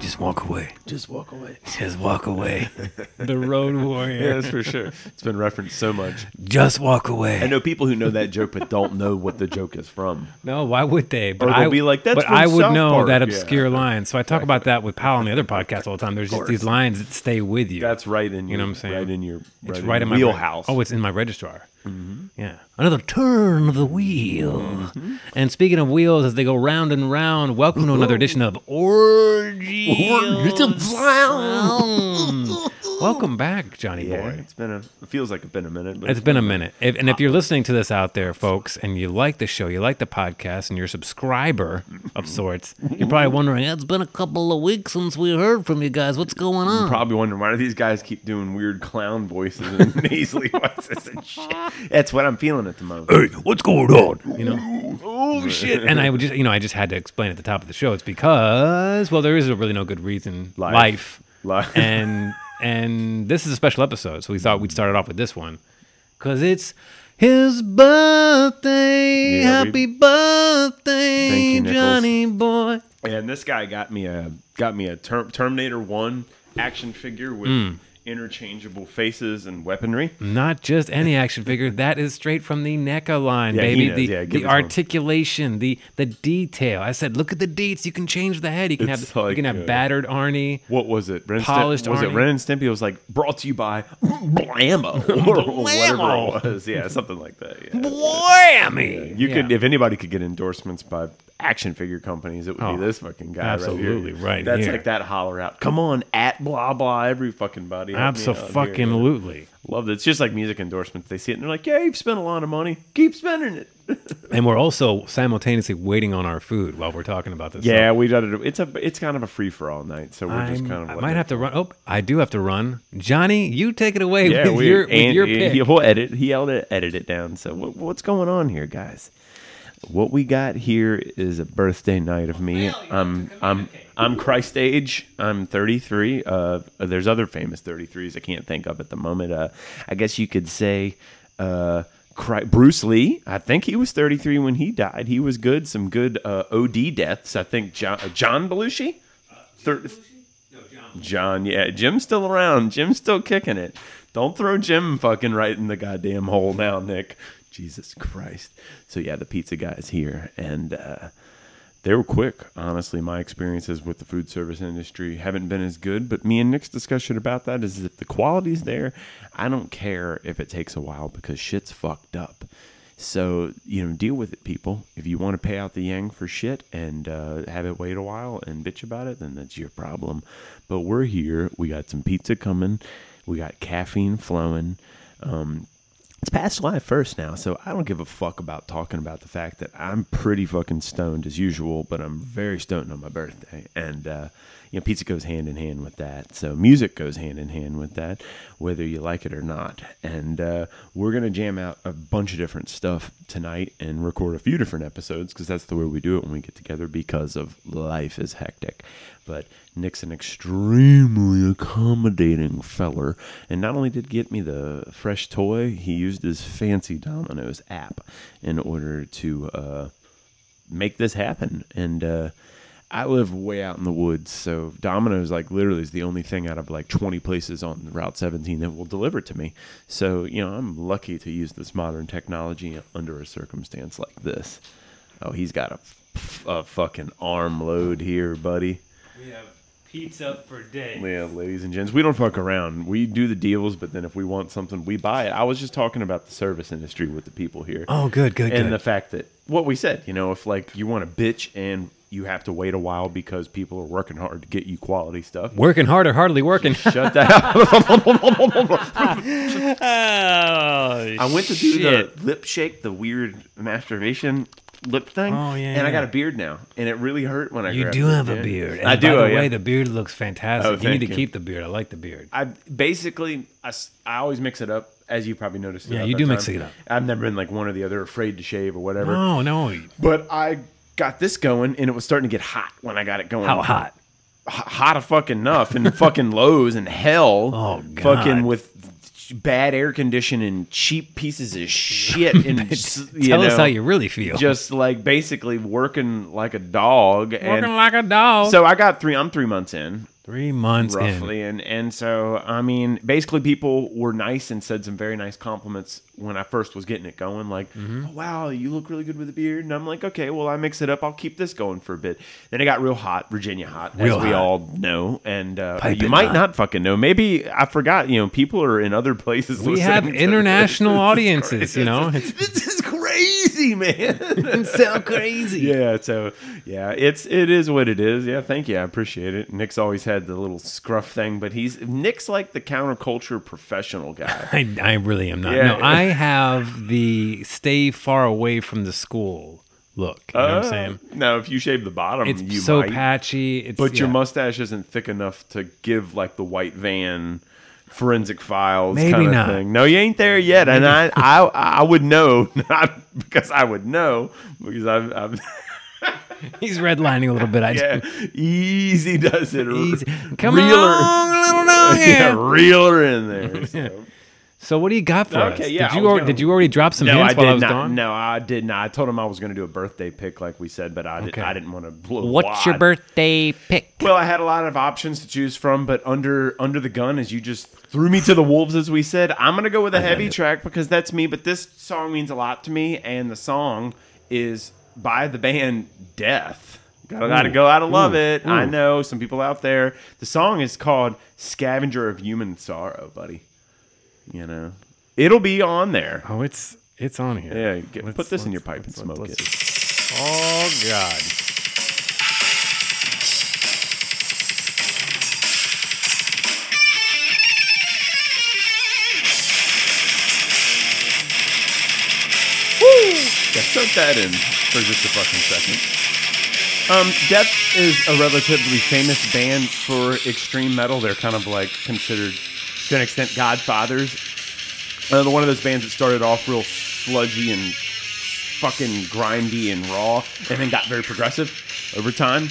Just walk away. Just walk away. Says walk away. Just walk away. the road warrior. Yeah, that's for sure. It's been referenced so much. Just walk away. I know people who know that joke but don't know what the joke is from. No, why would they? But they'll I be like, "That's But from I would South know Park." that Yeah. obscure line. So I talk about that with Powell on the other podcast all the time. There's just these lines that stay with you. That's right in You your, know what I'm saying? right in your it's right, right, in in my your reg- wheelhouse. Oh, it's in my registrar. Mm-hmm. Yeah, another turn of the wheel. Mm-hmm. And speaking of wheels, as they go round and round, welcome to another edition of Orgy. welcome back, Johnny yeah, boy. it's been a it feels like it's been a minute. But It's been a minute. If, and if you're uh, listening to this out there, folks, and you like the show, you like the podcast, and you're a subscriber of mm-hmm. sorts, you're probably wondering, it's been a couple of weeks since we heard from you guys. What's going on? probably wondering why do these guys keep doing weird clown voices and nasally voices and shit. That's what I'm feeling at the moment. hey, what's going on? You know, oh shit! And I would just, you know, I just had to explain at the top of the show. It's because, well, there is a really no good reason. Life. Life, Life. and and this is a special episode, so we thought we'd start it off with this one because it's his birthday. Yeah, we- Happy birthday, you, Johnny boy. And this guy got me a got me a Ter- Terminator One action figure with Hmm. Interchangeable faces and weaponry. Not just any action figure. That is straight from the NECA line, Yeah, baby. The, Yeah, the it to him. articulation, the the detail. I said, look at the deets. You can change the head. You can It's have you can have uh, battered Arnie. What was it? Ren Polished Stim- was it Ren and Stimpy? It was like brought to you by Blammo or whatever it was. Yeah, something like that. Yeah. You Yeah. could, if anybody could get endorsements by action figure companies, it would Oh, be this fucking guy. absolutely, right, here. right That's here. like that holler out. Come on, at blah blah. Every fucking body. Help out here. Absolutely. Love that. It's just like music endorsements. They see it and they're like, "Yeah, you've spent a lot of money. Keep spending it." And we're also simultaneously waiting on our food while we're talking about this. Yeah, we got to. It's a. It's kind of a free for all night. So we're just I'm- kind of. I might have to run. Oh, I do have to run. Johnny, you take it away Yeah, with we, your with your he- pick. He'll edit. He'll edit it down. So what, what's going on here, guys? What we got here is a birthday night of me. I'm I'm I'm Christ age. I'm 33. Uh, there's other famous 33s I can't think of at the moment. Uh, I guess you could say. Uh, Bruce Lee, I think he was 33 when he died. He was good. Some good uh, OD deaths. I think John, uh, John Belushi. Thir- John, yeah, Jim's still around. Jim's still kicking it. Don't throw Jim fucking right in the goddamn hole now, Nick. Jesus Christ. So yeah, the pizza guy's here, and uh, they were quick. Honestly, my experiences with the food service industry haven't been as good. But me and Nick's discussion about that is if the quality's there, I don't care if it takes a while because shit's fucked up. So you know, deal with it, people. If you want to pay out the yang for shit and uh, have it wait a while and bitch about it, then that's your problem. But we're here. We got some pizza coming. We got caffeine flowing. Um, it's past July 1st now, so I don't give a fuck about talking about the fact that I'm pretty fucking stoned as usual, but I'm very stoned on my birthday. And, uh, you know, pizza goes hand in hand with that. So music goes hand in hand with that, whether you like it or not. And uh, we're going to jam out a bunch of different stuff tonight and record a few different episodes because that's the way we do it when we get together because of life is hectic. But Nick's an extremely accommodating feller. And not only did get me the fresh toy, he used his fancy Domino's app in order to uh, make this happen. And uh, I live way out in the woods, so Domino's like literally is the only thing out of like 20 places on Route 17 that will deliver to me. So, you know, I'm lucky to use this modern technology under a circumstance like this. Oh, he's got a, a fucking armload here, buddy. We have pizza for days. Yeah, ladies and gents, we don't fuck around. We do the deals, but then if we want something, we buy it. I was just talking about the service industry with the people here. Oh, good, good, and good. the fact that what we said, you know, if like you want to bitch and you have to wait a while because people are working hard to get you quality stuff. working harder, hardly working. Shut that up. oh, I went to do the lip shake, the weird masturbation lip thing. Oh, yeah, And I got a beard now. And it really hurt when I You do it, have a beard. And I do. By the oh, yeah. way, the beard looks fantastic. Oh, you need to you. keep the beard. I like the beard. I basically I always mix it up as you probably noticed. Yeah, you do mix time. it up. I've never been like one or the other, afraid to shave or whatever. No, no. But I got this going, and it was starting to get hot when I got it going. How hot? H- hot a fucking enough, and fucking lows and hell. Oh, God. Fucking with bad air conditioning, cheap pieces of shit, and Tell us how you really feel. just like basically working like a dog. Working and like a dog. so I got three. I'm three months in Three months in. roughly and and so i mean basically people were nice and said some very nice compliments when i first was getting it going like Mm-hmm. oh, wow you look really good with a beard and i'm like okay well i mix it up i'll keep this going for a bit then it got real hot virginia hot Real as we hot. all know and uh, you might hot. not fucking know maybe i forgot you know people are in other places We have international audiences, you know? this is, this is crazy man so crazy. yeah so yeah it's it is what it is yeah thank you i appreciate it nick's always had the little scruff thing but he's nick's like the counterculture professional guy I, I really am not. Yeah. No, I have the stay far away from the school look. You know what I'm Uh, saying? Now, if you shave the bottom It's you so might patchy. It's, but your mustache isn't thick enough to give like the white van forensic files Maybe kind of not. thing no you ain't there yet and I, I i would know not because i would know because i've, I've He's redlining a little bit. I yeah easy does it Easy. Come Reeler. along, little dog. yeah reeler in there so. So what do you got for us? Okay, yeah, Did you was gonna- did you already drop some No, hints I while did I was not. gone? No, I did not. I told him I was going to do a birthday pick, like we said, but I, did, I didn't want to blow. What's your birthday pick? Well, I had a lot of options to choose from, but under under the gun, as you just threw me to the wolves, as we said, I'm going to go with a heavy track because that's me. But this song means a lot to me, and the song is by the band Death. Gotta, gotta go. I love it. I know some people out there. The song is called "Scavenger of Human Sorrow," buddy. You know, it'll be on there. Oh, it's it's on here. Yeah, get, Let's- put this in your pipe and smoke it. Oh God. Yeah, soak that in for just a fucking second. Um, Death is a relatively famous band for extreme metal. They're kind of like considered, to an extent, godfathers. They're one of those bands that started off real sludgy and fucking grindy and raw, and then got very progressive over time.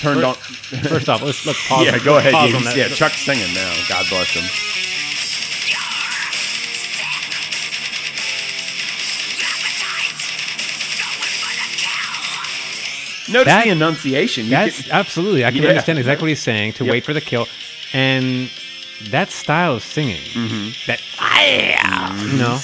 Turned on. First off, let's let's pause. yeah, go ahead. Pause Yeah, yeah, Chuck's singing now. God bless him. Notice That- the enunciation. You That's can- absolutely. I can Yeah. understand exactly what he's saying. To Yep. wait for the kill, and that style of singing, Mm-hmm. that you know,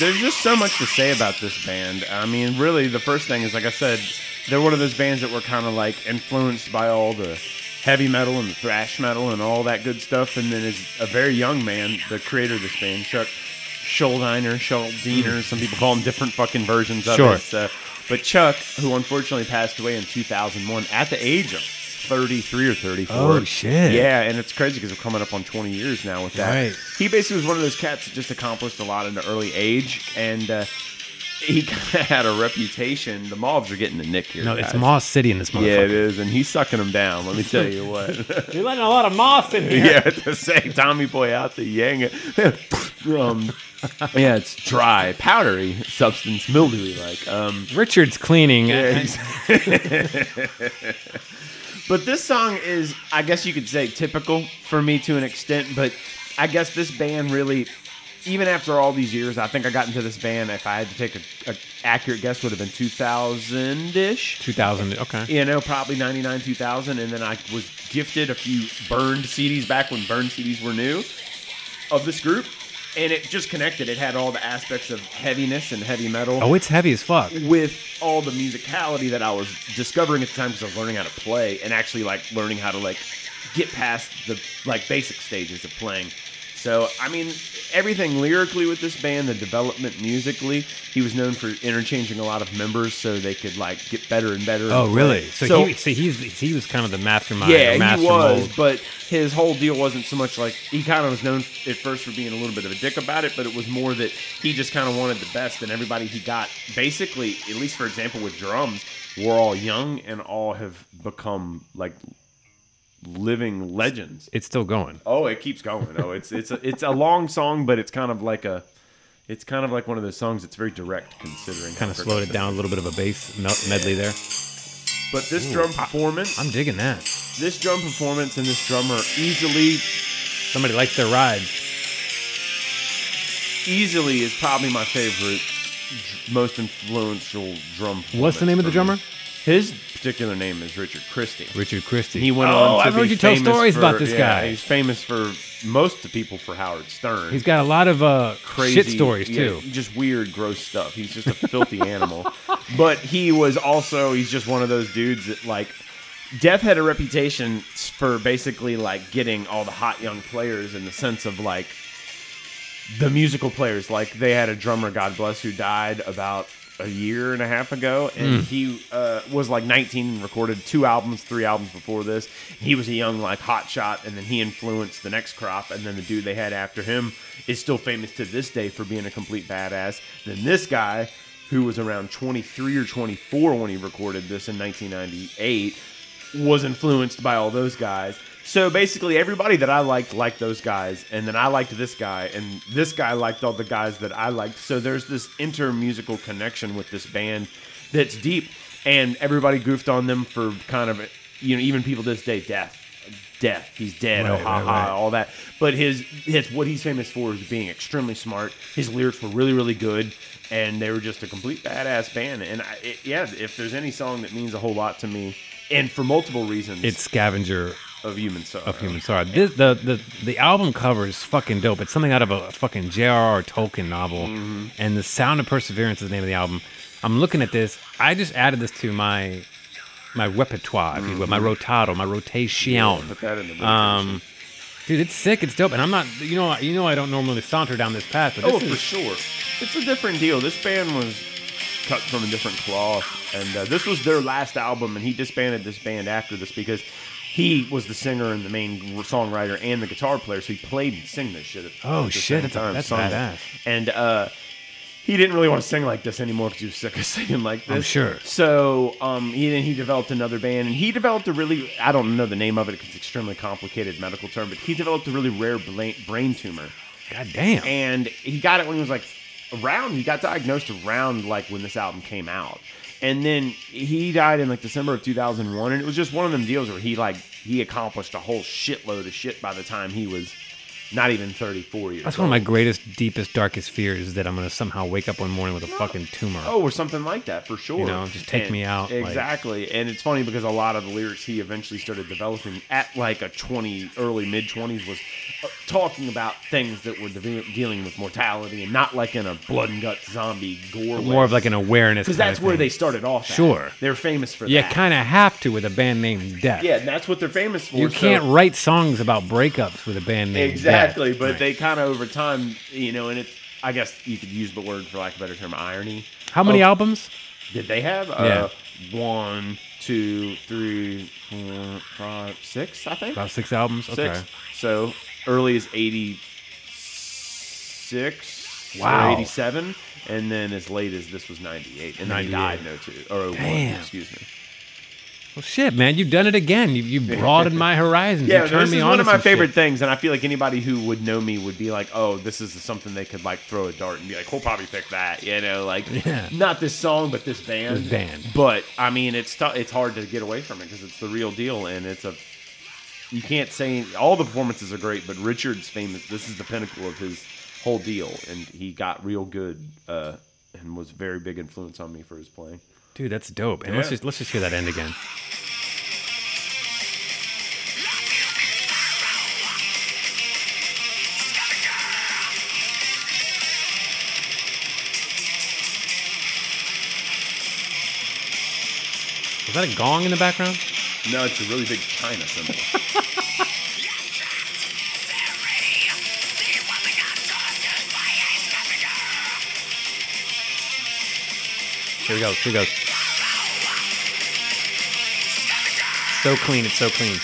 there's just so much to say about this band. I mean, really, the first thing is like I said, they're one of those bands that were kind of like influenced by all the heavy metal and the thrash metal and all that good stuff. And then as a very young man, the creator of this band, Chuck Schuldiner, Schuldiner, some people call him different fucking versions of Sure. it. So, but Chuck, who unfortunately passed away in 2001 at the age of 33 or 34. Oh, shit. Yeah, and it's crazy because we're coming up on 20 years now with that. Right. He basically was one of those cats that just accomplished a lot in the early age, and uh, he kind of had a reputation. The mobs are getting the nick here. no, it's guys. Moss City in this motherfucker. Yeah, it is, and he's sucking them down. Let me tell you what. You're letting a lot of moss in here. yeah, to say Tommy Boy out the yang. um, yeah, it's dry, powdery substance, mildewy like. Um, Richard's cleaning. yeah, but this song is, I guess you could say, typical for me to an extent. But I guess this band really, even after all these years, I think I got into this band. If I had to take a, a accurate guess, would have been two thousand ish. 2000. Okay. You know, probably 99, 2000. And then I was gifted a few burned CDs back when burned CDs were new of this group. And it just connected. It had all the aspects of heaviness and heavy metal Oh, it's heavy as fuck. with all the musicality that I was discovering at the time because I was learning how to play and actually like learning how to like get past the like basic stages of playing. So I mean, everything lyrically with this band, the development musically, he was known for interchanging a lot of members so they could like get better and better. Oh, and really? So, he, so he's he was kind of the mastermind. yeah, he was, mold. but his whole deal wasn't so much like he kind of was known at first for being a little bit of a dick about it, but it was more that he just kind of wanted the best, and everybody he got, basically, at least for example with drums, were all young and all have become like living legends. It's still going. Oh, it keeps going. Oh, it's it's a, it's a long song, but it's kind of like a It's kind of like one of those songs that's very direct, considering. Kind of slowed it down a little bit of a bass medley there. But this drum performance, I'm digging that. this drum performance, and this drummer easily, Somebody likes their rides. easily is probably my favorite, most influential drum. What's the name of the drummer? me. His particular name is Richard Christy. Richard Christy. He went oh, on to I've heard you tell stories for- about this yeah, guy. He's famous for most of the people for Howard Stern. He's got a lot of uh, crazy shit stories yeah, too. just weird, gross stuff. He's just a filthy animal. But he was also he's just one of those dudes that like Death had a reputation for basically like getting all the hot young players in the sense of like the musical players. Like they had a drummer, God bless, who died about a year and a half ago, and he uh, was like 19 and recorded two albums, three albums before this. He was a young like hot shot, and then he influenced the next crop, and then the dude they had after him is still famous to this day for being a complete badass. Then this guy, who was around 23 or 24 when he recorded this in 1998, was influenced by all those guys. So basically, everybody that I liked liked those guys, and then I liked this guy, and this guy liked all the guys that I liked. So there's this intermusical connection with this band that's deep, and everybody goofed on them for kind of, you know, even people this day, death, death, he's dead, oh Right, ha right, ha, right. all that. But his, his what he's famous for is being extremely smart. His lyrics were really, really good, and they were just a complete badass band. And I, it, yeah, if there's any song that means a whole lot to me, and for multiple reasons, It's Scavenger of human sorrow. of Human Sorrow. This, the, the the album cover is fucking dope. It's something out of a fucking J.R.R. Tolkien novel, Mm-hmm. and the Sound of Perseverance is the name of the album. I'm looking at this. I just added this to my my repertoire, if you will, my rotado, my rotation. Mm-hmm. Put that in the Um, dude, it's sick. It's dope, and I'm not. You know, you know, I don't normally saunter down this path, but this oh, is for sure. It's a different deal. This band was cut from a different cloth, and uh, this was their last album, and he disbanded this band after this because he was the singer and the main songwriter and the guitar player, so he played and sang this shit. At, Oh, at shit, that's time, that's badass. And uh, he didn't really want to sing like this anymore because he was sick of singing like this. I'm sure. So um, he then he developed another band, and he developed a really I don't know the name of it because it's extremely complicated medical term, but he developed a really rare brain tumor God damn. and he got it when he was like around he got diagnosed around like when this album came out and then he died in like december of 2001 and it was just one of them deals where he like he accomplished a whole shitload of shit by the time he was not even 34 years That's one of my greatest, deepest, darkest fears is that I'm gonna somehow wake up one morning with a fucking tumor. Oh, or something like that for sure. You know, just take And- me out, like- Exactly, and it's funny because a lot of the lyrics he eventually started developing at like a twenty, early mid twenties was uh, talking about things that were de- dealing with mortality and not like in a blood and guts zombie gore. More of like an awareness. because that's where thing. they started off. at. Sure. they're famous for You that. kind of have to with a band named Death. yeah, and that's what they're famous for. You so- can't write songs about breakups with a band named Death. exactly, Death. but Right. they kind of over time, you know, and it's. I guess you could use the word for lack of a better term, irony. How many Oh. albums? Did they have? Yeah. Uh, one, two, three, four, five, six, I think. About six albums. Okay. Six. So early as 86 Wow. or 87. And then as late as this was 98. And then he 98. died in 02. Or 01, Damn. excuse me. Well, shit, man, you've done it again. You you broadened my horizons. Yeah, you turned this me is on one of my favorite shit. things. And I feel like anybody who would know me would be like, oh, this is something they could like throw a dart and be like, we'll probably pick that. You know, like Yeah. not this song, but this band. This band. But I mean, it's tou- it's hard to get away from it because it's the real deal, and it's a you can't say all the performances are great, but Richard's famous. This is the pinnacle of his whole deal, and he got real good uh, and was very big influence on me for his playing. Dude, that's dope. And let's just let's just hear that end again. Was that a gong in the background? No, it's a really big China cymbal. Here we go. Here we go. So clean. It's so clean.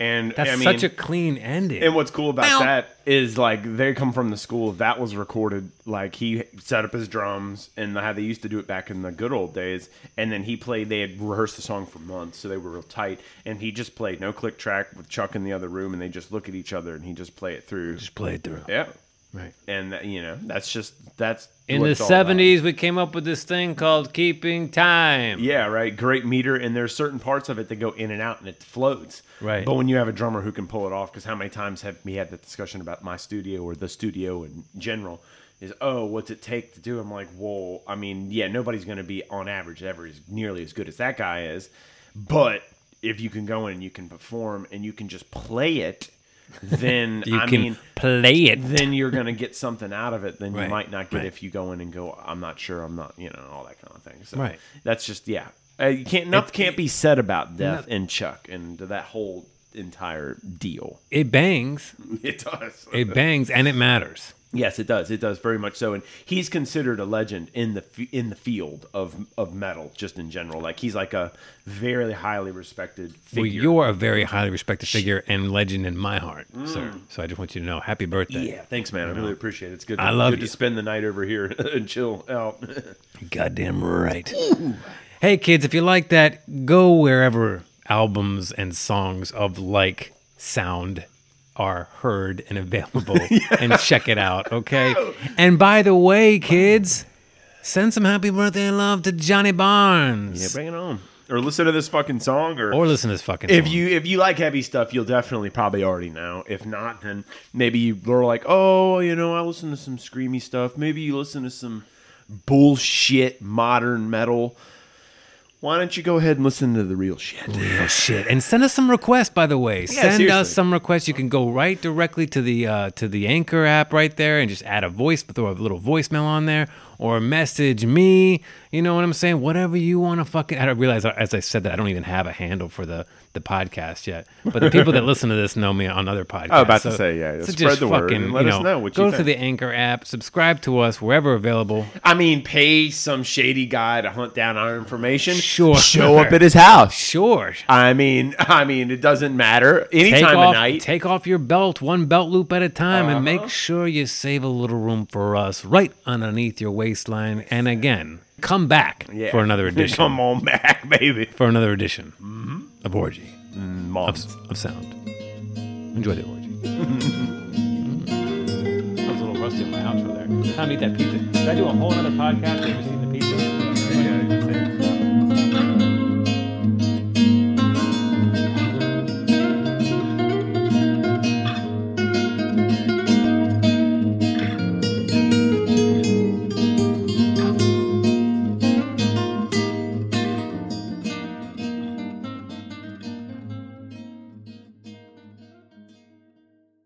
And That's I mean, such a clean ending. And what's cool about Bow. that is like they come from the school that was recorded. Like he set up his drums and how they used to do it back in the good old days. And then he played. They had rehearsed the song for months, so they were real tight. And he just played no click track with Chuck in the other room, and they just look at each other and he just play it through. just play it through. Yeah, Right. and that, you know that's just that's In the it's all about. 70s, we came up with this thing called keeping time. Yeah, right. Great meter, and there's certain parts of it that go in and out, and it floats. Right. But when you have a drummer who can pull it off, because how many times have we had that discussion about my studio or the studio in general? Is oh, what's it take to do? I'm like, well, I mean, yeah, nobody's going to be on average ever as nearly as good as that guy is, but if you can go in and you can perform and you can just play it, then You I can mean, play it. then you're going to get something out of it Then Right, you might not get right. if you go in and go i'm not sure i'm not you know all that kind of thing so Right. that's just yeah uh, you can't enough It- can't be said about death No- and chuck and that whole entire deal It bangs. it does It bangs and it matters. Yes it does it does very much so and he's considered a legend in the f- in the field of of metal just in general like he's like a very highly respected figure Well, you're a very highly respected figure and legend in my heart, sir. So I just want you to know, happy birthday. Mm. yeah thanks man i really appreciate it it's good to, I love good you. to spend the night over here and chill out Goddamn right. Hey, kids, if you like that, go wherever albums and songs of like sound are heard and available and check it out, okay? And by the way, kids, send some happy birthday love to Johnny Barnes. yeah bring it on or listen to this fucking song or or listen to this fucking if song. you if you like heavy stuff, you'll definitely probably already know. If not, then maybe you're like, oh, you know, I listen to some screamy stuff. Maybe you listen to some bullshit modern metal. Why don't you go ahead and listen to the real shit? Real shit. And send us some requests, by the way. send seriously. us some requests. You can go right directly to the uh, to the Anchor app right there and just add a voice, throw a little voicemail on there, or message me. You know what I'm saying? Whatever you want to fucking. I don't realize as I said that I don't even have a handle for the the podcast yet. But the people that listen to this know me on other podcasts. I was about to say, yeah, So spread just the word fucking, and let you us know what go you to think. the Anchor app, subscribe to us wherever available. I mean, pay some shady guy to hunt down our information. Sure. Show up at his house. Sure. I mean, I mean, it doesn't matter. Any take time off, of night. Take off your belt, one belt loop at a time, and Uh-huh. make sure you save a little room for us right underneath your waistline. And again, come back Yeah. for another edition. Come on back, baby. For another edition Mm-hmm. of Orgy Moms. of, of Sound. Enjoy the orgy. I was a little rusty on my outro there. Time to eat that pizza. Should I do a whole other podcast? Have you seen the pizza?